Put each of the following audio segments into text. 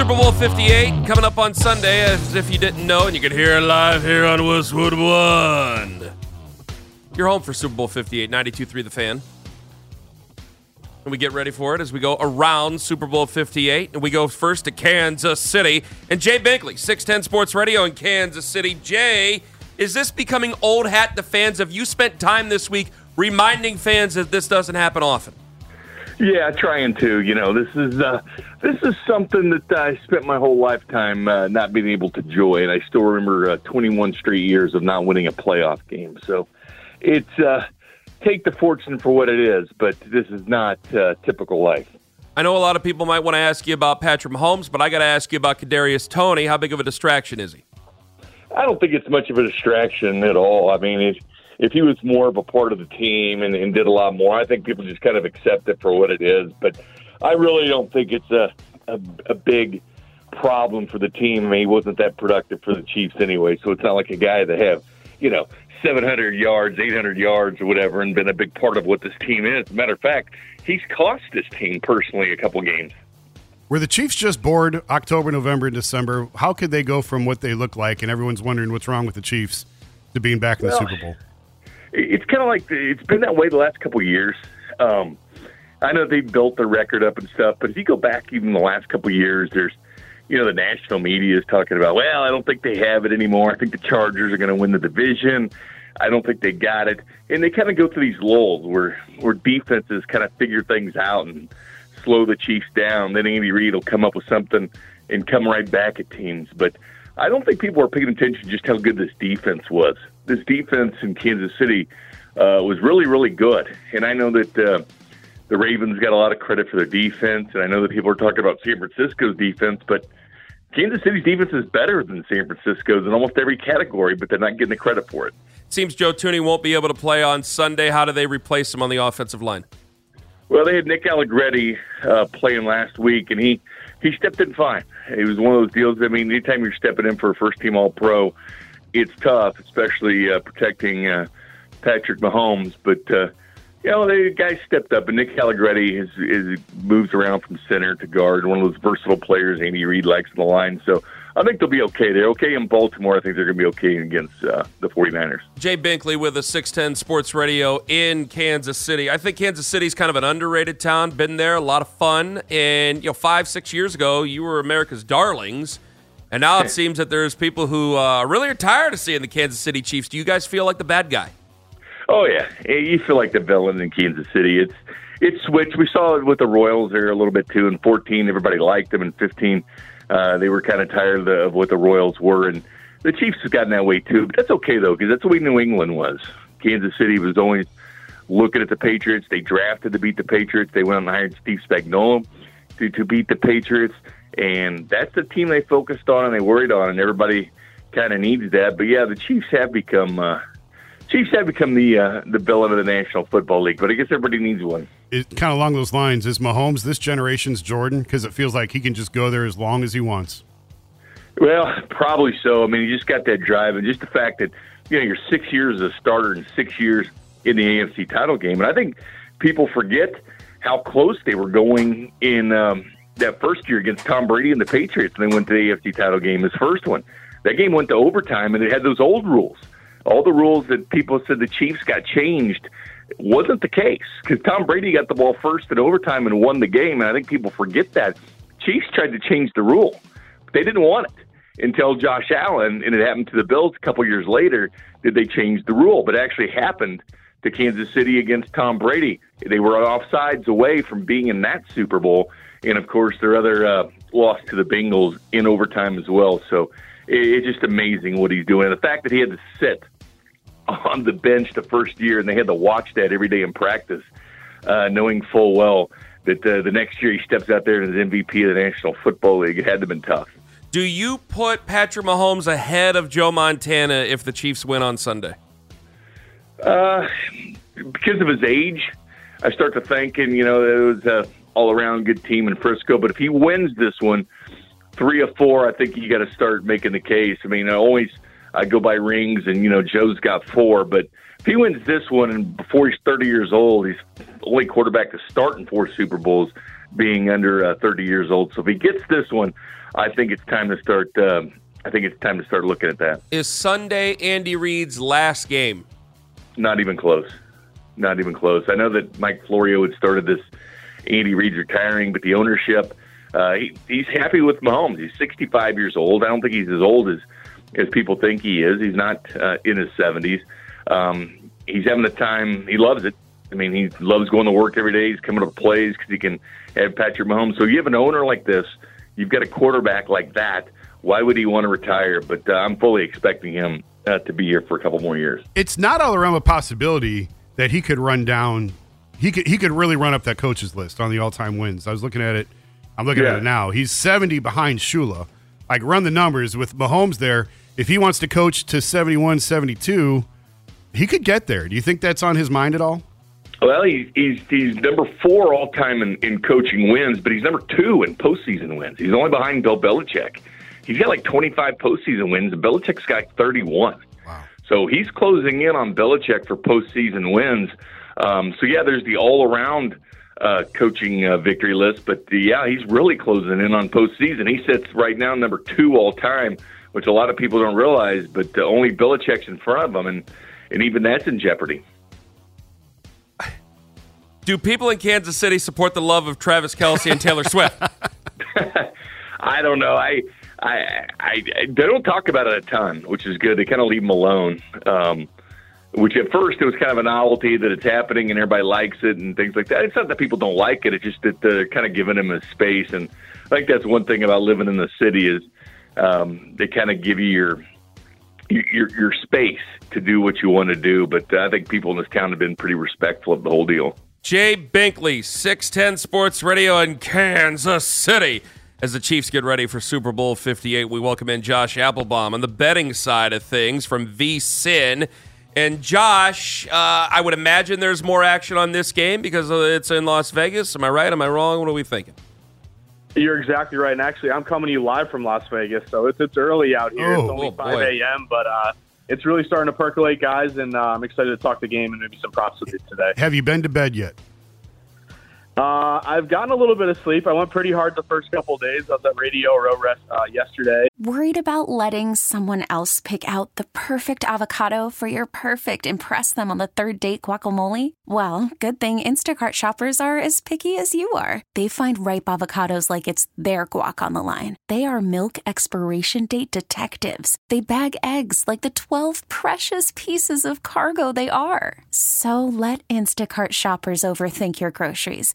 Super Bowl 58 coming up on Sunday, as if you didn't know, and you can hear it live here on Westwood One. You're home for Super Bowl 58, 92.3 The Fan. And we get ready for it as we go around Super Bowl 58. And we go first to Kansas City. And Jay Binkley, 610 Sports Radio in Kansas City. Jay, is this becoming old hat to fans? Have you spent time this week reminding fans that this doesn't happen often? Yeah, trying to. You know, this is uh, this is something that I spent my whole lifetime uh, not being able to enjoy, and I still remember uh, 21 straight years of not winning a playoff game. So it's uh, take the fortune for what it is, but this is not uh, typical life. I know a lot of people might want to ask you about Patrick Mahomes, but I got to ask you about Kadarius Toney. How big of a distraction is he? I don't think it's much of a distraction at all. I mean, if if he was more of a part of the team and, and did a lot more, I think people just kind of accept it for what it is. But I really don't think it's a a, a big problem for the team. I mean, he wasn't that productive for the Chiefs anyway, so it's not like a guy that have you know 700 yards, 800 yards, or whatever, and been a big part of what this team is. As a matter of fact, he's cost this team personally a couple games. Were the Chiefs just bored October, November, and December? How could they go from what they look like, and everyone's wondering what's wrong with the Chiefs, to being back in the Super Bowl? It's kind of like it's been that way the last couple of years. Um, I know they built their record up and stuff, but if you go back even the last couple of years, there's you know the national media is talking about. Well, I don't think they have it anymore. I think the Chargers are going to win the division. I don't think they got it, and they kind of go through these lulls where where defenses kind of figure things out and slow the Chiefs down. Then Andy Reid will come up with something and come right back at teams. But I don't think people are paying attention just how good this defense was. This defense in Kansas City uh, was really, really good. And I know that uh, the Ravens got a lot of credit for their defense, and I know that people are talking about San Francisco's defense, but Kansas City's defense is better than San Francisco's in almost every category, but they're not getting the credit for it. Seems Joe Thuney won't be able to play on Sunday. How do they replace him on the offensive line? Well, they had Nick Allegretti uh, playing last week, and he he stepped in fine. It was one of those deals. I mean, anytime you're stepping in for a first team All Pro, it's tough, especially uh, protecting uh, Patrick Mahomes. But uh, you know, the guy stepped up, and Nick Allegretti is, is moves around from center to guard. One of those versatile players Andy Reid likes in the line. So I think they'll be okay. They're okay in Baltimore. I think they're going to be okay against uh, the 49ers. Jay Binkley with a 610 Sports Radio in Kansas City. I think Kansas City's kind of an underrated town. Been there, a lot of fun. And, you know, five, six years ago, you were America's darlings. And now it seems that there's people who uh, really are tired of seeing the Kansas City Chiefs. Do you guys feel like the bad guy? Oh, yeah. You feel like the villain in Kansas City. It's it's switched. We saw it with the Royals there a little bit, too. In 14, everybody liked them. In 15, uh, they were kind of tired of, what the Royals were, and the Chiefs have gotten that way too. But that's okay though, because that's the way New England was. Kansas City was always looking at the Patriots. They drafted to beat the Patriots. They went and hired Steve Spagnuolo to to beat the Patriots, and that's the team they focused on and they worried on, and everybody kind of needs that. But yeah, the Chiefs have become uh, Chiefs have become the uh, the villain of the National Football League, but I guess everybody needs one. It, kind of along those lines is Mahomes this generation's Jordan because it feels like he can just go there as long as he wants. Well, probably so. I mean, he just got that drive, and just the fact that you know you're six years as a starter and six years in the AFC title game, and I think people forget how close they were going in um, that first year against Tom Brady and the Patriots, and they went to the AFC title game, his first one. That game went to overtime, and it had those old rules all the rules that people said the Chiefs got changed wasn't the case because Tom Brady got the ball first in overtime and won the game. And I think people forget that. Chiefs tried to change the rule, but they didn't want it until Josh Allen, and it happened to the Bills a couple years later. Did they change the rule? But it actually happened to Kansas City against Tom Brady. They were offsides away from being in that Super Bowl, and of course their other uh, loss to the Bengals in overtime as well. So it, it's just amazing what he's doing. The fact that he had to sit on the bench the first year, and they had to watch that every day in practice, uh, knowing full well that uh, the next year he steps out there and is MVP of the National Football League. It had to have been tough. Do you put Patrick Mahomes ahead of Joe Montana if the Chiefs win on Sunday? Uh, because of his age, I start to think, and you know, it was a all-around good team in Frisco. But if he wins this one, three or four, I think you got to start making the case. I mean, I always I go by rings, and you know, Joe's got four, but if he wins this one, and before he's 30 years old, he's only quarterback to start in four Super Bowls, being under uh, 30 years old. So if he gets this one, I think it's time to start. Uh, I think it's time to start looking at that. Is Sunday Andy Reid's last game? Not even close. Not even close. I know that Mike Florio had started this. Andy Reid's retiring, but the ownership, uh, he, he's happy with Mahomes. He's 65 years old. I don't think he's as old as as people think he is. He's not uh, in his 70s. Um, he's having the time. He loves it. I mean, he loves going to work every day. He's coming up plays because he can have Patrick Mahomes. So you have an owner like this. You've got a quarterback like that. Why would he want to retire? But uh, I'm fully expecting him uh, to be here for a couple more years. It's not all around a possibility that he could run down. He could he could really run up that coaches list on the all time wins. I was looking at it. I'm looking Yeah. at it now. He's 70 behind Shula. Like run the numbers with Mahomes there. If he wants to coach to 71, 72, he could get there. Do you think that's on his mind at all? Well, he's he's, he's number four all time in, in coaching wins, but he's number two in postseason wins. He's only behind Bill Belichick. He's got like 25 postseason wins, and Belichick's got 31. Wow. So he's closing in on Belichick for postseason wins. Um, so yeah, there's the all around uh, coaching uh, victory list, but uh, yeah, he's really closing in on postseason. He sits right now number two all time, which a lot of people don't realize, but uh, only Belichick's in front of him, and and even that's in jeopardy. Do people in Kansas City support the love of Travis Kelce and Taylor Swift? I don't know. I, I, I, they don't talk about it a ton, which is good. They kind of leave them alone. Um, which at first it was kind of a novelty that it's happening and everybody likes it and things like that. It's not that people don't like it; it's just that they're kind of giving them a space. And I think that's one thing about living in the city is um, they kind of give you your your your space to do what you want to do. But I think people in this town have been pretty respectful of the whole deal. Jay Binkley, 610 Sports Radio in Kansas City. As the Chiefs get ready for Super Bowl 58, we welcome in Josh Appelbaum on the betting side of things from VSiN. And Josh, uh, I would imagine there's more action on this game because uh, it's in Las Vegas. Am I right? Am I wrong? What are we thinking? You're exactly right. And actually, I'm coming to you live from Las Vegas, so it's it's early out here. Oh, it's only oh, 5 a.m., but uh, it's really starting to percolate, guys, and uh, I'm excited to talk the game and maybe some props with you today. Have you been to bed yet? Uh, I've gotten a little bit of sleep. I went pretty hard the first couple of days. Was at Radio Row Rest uh, yesterday. Worried about letting someone else pick out the perfect avocado for your perfect impress them on the third date guacamole? Well, good thing Instacart shoppers are as picky as you are. They find ripe avocados like it's their guac on the line. They are milk expiration date detectives. They bag eggs like the 12 precious pieces of cargo they are. So let Instacart shoppers overthink your groceries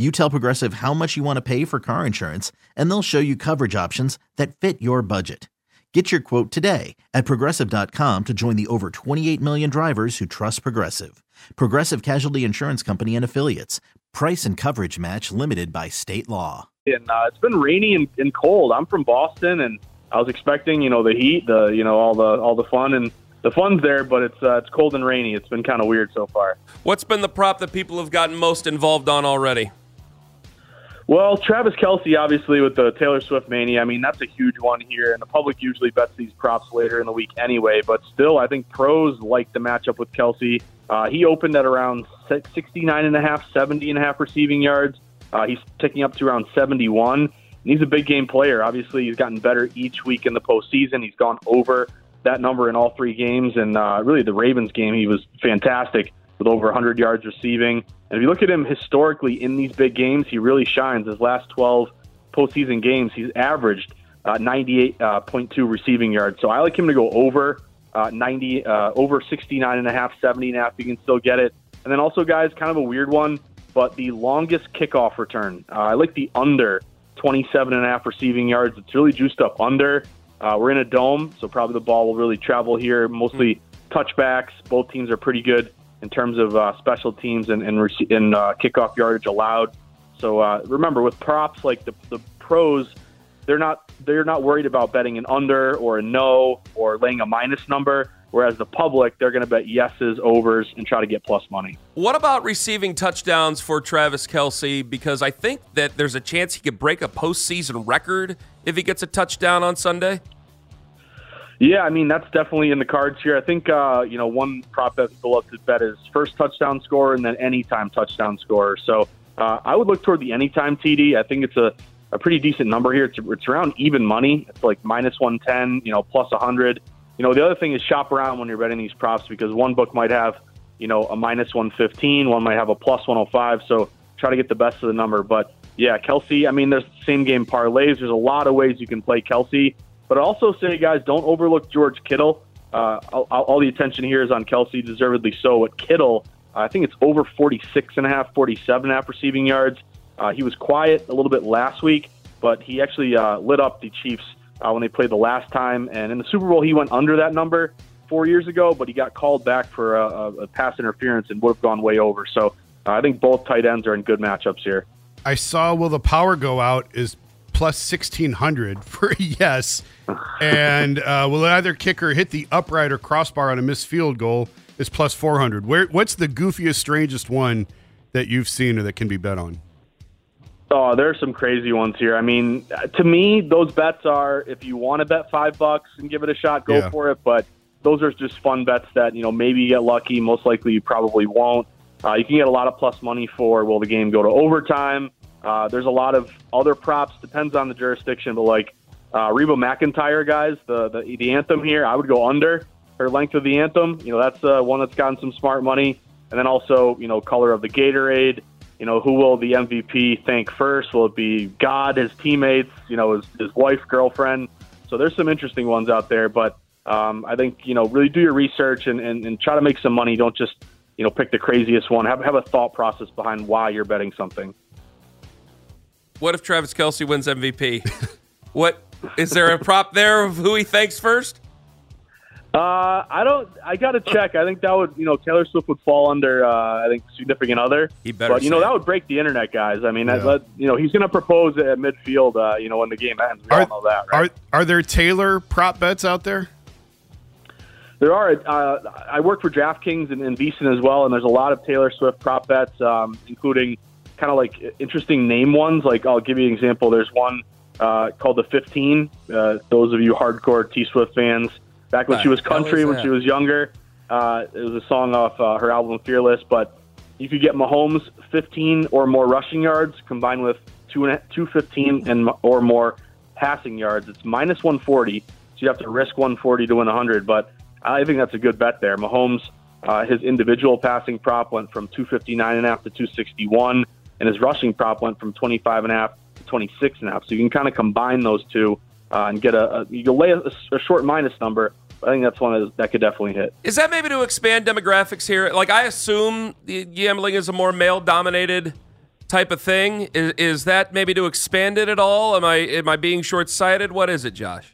You tell Progressive how much you want to pay for car insurance, and they'll show you coverage options that fit your budget. Get your quote today at progressive.com to join the over 28 million drivers who trust Progressive. Progressive Casualty Insurance Company and Affiliates. Price and coverage match limited by state law. and uh, it's been rainy and, and cold. I'm from Boston, and I was expecting, you know, the heat, the you know, all the all the fun and the fun's there, but it's uh, it's cold and rainy. It's been kind of weird so far. What's been the prop that people have gotten most involved on already? Well, Travis Kelce, obviously, with the Taylor Swift mania, I mean, that's a huge one here, and the public usually bets these props later in the week anyway. But still, I think pros like the matchup with Kelce. Uh, he opened at around 69 and a half, 70 and a half receiving yards. Uh, he's ticking up to around 71. And he's a big game player. Obviously, he's gotten better each week in the postseason. He's gone over that number in all three games, and uh, really the Ravens game, he was fantastic with over 100 yards receiving. And if you look at him historically in these big games, he really shines. His last 12 postseason games, he's averaged uh, 98.2 uh, receiving yards. So I like him to go over uh, 90, uh, over 69 and a half, 70 and a half. You can still get it. And then also, guys, kind of a weird one, but the longest kickoff return. Uh, I like the under 27 and a half receiving yards. It's really juiced up under. Uh, we're in a dome, so probably the ball will really travel here. Mostly touchbacks. Both teams are pretty good in terms of uh, special teams and, and, and uh, kickoff yardage allowed. So uh, remember, with props like the, the pros, they're not they're not worried about betting an under or a no or laying a minus number. Whereas the public, they're going to bet yeses, overs, and try to get plus money. What about receiving touchdowns for Travis Kelce? Because I think that there's a chance he could break a postseason record if he gets a touchdown on Sunday. Yeah, I mean that's definitely in the cards here. I think uh, you know one prop that people love to bet is first touchdown score and then anytime touchdown score. So uh, I would look toward the anytime TD. I think it's a, a pretty decent number here. It's, it's around even money. It's like minus one ten, you know, plus hundred. You know, the other thing is shop around when you're betting these props because one book might have you know a minus one fifteen, one might have a plus one hundred five. So try to get the best of the number. But yeah, Kelce. I mean, there's same game parlays. There's a lot of ways you can play Kelce. But I also say, guys, don't overlook George Kittle. Uh, all, all, the attention here is on Kelce, deservedly so. But Kittle, I think it's over 46 and a half, 47 and a half receiving yards. Uh, he was quiet a little bit last week, but he actually uh, lit up the Chiefs uh, when they played the last time. And in the Super Bowl, he went under that number four years ago, but he got called back for a, a pass interference and would have gone way over. So uh, I think both tight ends are in good matchups here. I saw Will the Power Go Out is plus 1600 for yes. And uh, will either kicker hit the upright or crossbar on a missed field goal is plus 400. Where What's the goofiest, strangest one that you've seen or that can be bet on? Oh, there are some crazy ones here. I mean, to me, those bets are if you want to bet five bucks and give it a shot, go yeah. for it. But those are just fun bets that you know maybe you get lucky. Most likely, you probably won't. Uh, you can get a lot of plus money for will the game go to overtime? Uh, there's a lot of other props, depends on the jurisdiction, but like uh, Reba McEntire, guys, the, the the anthem here, I would go under her length of the anthem. You know, that's uh, one that's gotten some smart money. And then also, you know, color of the Gatorade. You know, who will the MVP thank first? Will it be God, his teammates, you know, his, his wife, girlfriend? So there's some interesting ones out there. But um, I think, you know, really do your research and, and, and try to make some money. Don't just, you know, pick the craziest one. Have, have a thought process behind why you're betting something. What if Travis Kelce wins MVP? what is there a prop there of who he thanks first? Uh, I don't. I got to check. I think that would, you know, Taylor Swift would fall under. Uh, I think significant other. He better. But you know, that would break the internet, guys. I mean, yeah. that, you know, he's going to propose at midfield. Uh, you know, when the game ends, we are, all know that, right? Are Are there Taylor prop bets out there? There are. Uh, I work for DraftKings and, and VSiN as well, and there's a lot of Taylor Swift prop bets, um, including kind of like interesting name ones. Like I'll give you an example. There's one uh, called the 15. Uh, those of you hardcore T Swift fans, back when she was country, when she was younger, uh, it was a song off uh, her album Fearless. But you could get Mahomes 15 or more rushing yards combined with two and 215 and or more passing yards. It's minus 140, so you have to risk 140 to win 100. But I think that's a good bet there. Mahomes, uh, his individual passing prop went from 259 and a half to 261 and his rushing prop went from 25 and a half to 26 and a half. So you can kind of combine those two uh, and get a, a you can lay a, a short minus number. I think that's one of, that could definitely hit. Is that maybe to expand demographics here? Like I assume the gambling is a more male dominated type of thing. Is, is that maybe to expand it at all? Am I am I being short sighted? What is it, Josh?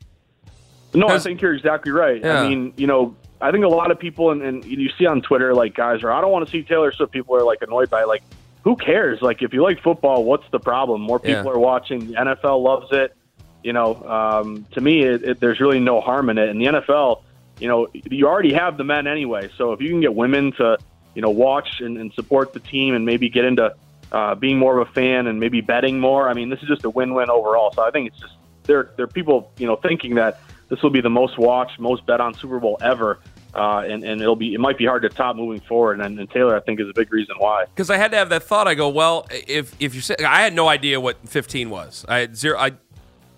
No, I think you're exactly right. Yeah. I mean, you know, I think a lot of people, and, and you see on Twitter, like guys are, I don't want to see Taylor Swift. People are like annoyed by it. like who cares? Like, if you like football, what's the problem? More people yeah. are watching. The NFL loves it. You know, um, to me, it, it, there's really no harm in it. And the NFL, you know, you already have the men anyway. So if you can get women to, you know, watch and, and support the team and maybe get into uh, being more of a fan and maybe betting more, I mean, this is just a win-win overall. So I think it's just there. There are people, you know, thinking that this will be the most watched, most bet on Super Bowl ever. Uh, and, and it'll be it might be hard to top moving forward. And, and Taylor, I think, is a big reason why. Because I had to have that thought. I go, well, if if you say, I had no idea what 15 was. I had zero. I,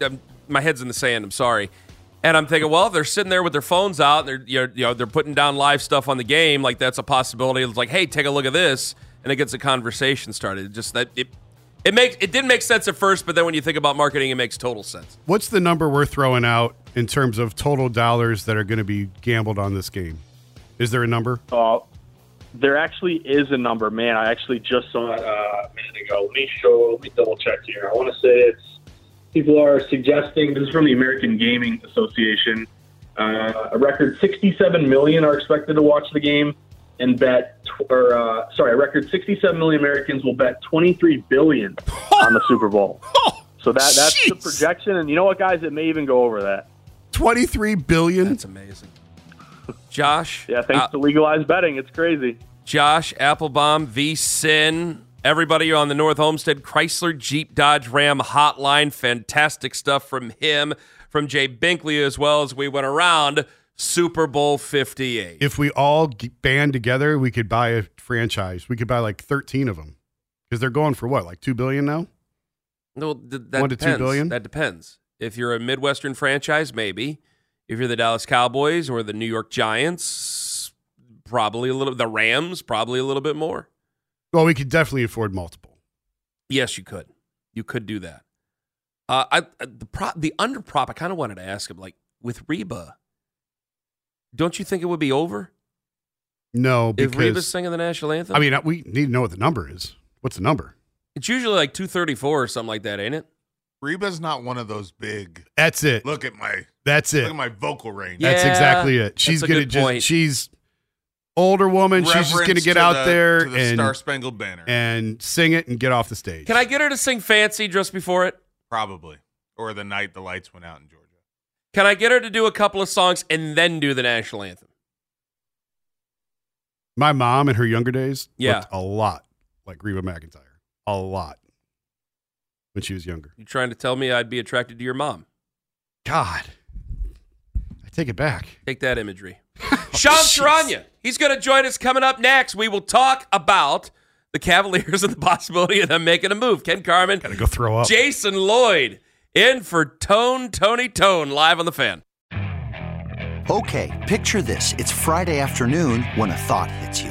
I'm, my head's in the sand. I'm sorry. And I'm thinking, well, if they're sitting there with their phones out and they're you know they're putting down live stuff on the game, like that's a possibility. It's like, hey, take a look at this, and it gets a conversation started. It just that it it makes it didn't make sense at first, but then when you think about marketing, it makes total sense. What's the number we're throwing out in terms of total dollars that are going to be gambled on this game? Is there a number? Uh, there actually is a number, man. I actually just saw it uh, a minute ago. Let me show. Let me double check here. I want to say it's people are suggesting. This is from the American Gaming Association. Uh, a record 67 million are expected to watch the game and bet, tw- or uh, sorry, a record 67 million Americans will bet 23 billion on the Super Bowl. So that that's the projection, and you know what, guys? It may even go over that. 23 billion? That's amazing. Josh, Yeah, thanks uh, to legalized betting, it's crazy. Josh Appelbaum, V Sin, everybody on the North Olmsted Chrysler Jeep Dodge Ram hotline. Fantastic stuff from him, from Jay Binkley as well as we went around Super Bowl 58. If we all band together, we could buy a franchise. We could buy like 13 of them because they're going for what, like 2 billion now? No, th- that One to 2 billion. That depends. If you're a Midwestern franchise, maybe. If you're the Dallas Cowboys or the New York Giants, probably a little. The Rams, probably a little bit more. Well, we could definitely afford multiple. Yes, you could. You could do that. Uh, I uh, the prop, the under prop. I kind of wanted to ask him, like with Reba. Don't you think it would be over No, if Reba's because singing the national anthem? I mean, we need to know what the number is. What's the number? it's usually like two thirty four or something like that, ain't it? Reba's not one of those big. That's it. Look at my That's it. look at my vocal range. Yeah. That's exactly it. She's gonna just point. she's older woman. she's just gonna get to out the- there to the and Star Spangled Banner, and sing it and get off the stage. Can I get her to sing "Fancy" just before it? probably, or the night the lights went out in Georgia. Can I get her to do a couple of songs and then do the national anthem? My mom in her younger days Yeah. looked a lot like Reba McEntire. A lot when she was younger. You trying to tell me I'd be attracted to your mom? God, I take it back. Take that imagery. Sean Saranya, oh, he's going to join us coming up next. We will talk about the Cavaliers and the possibility of them making a move. Ken Carman, Gotta go throw up. Jason Lloyd, in for Tone Tony Tone, live on the fan. Okay, picture this. It's Friday afternoon when a thought hits you.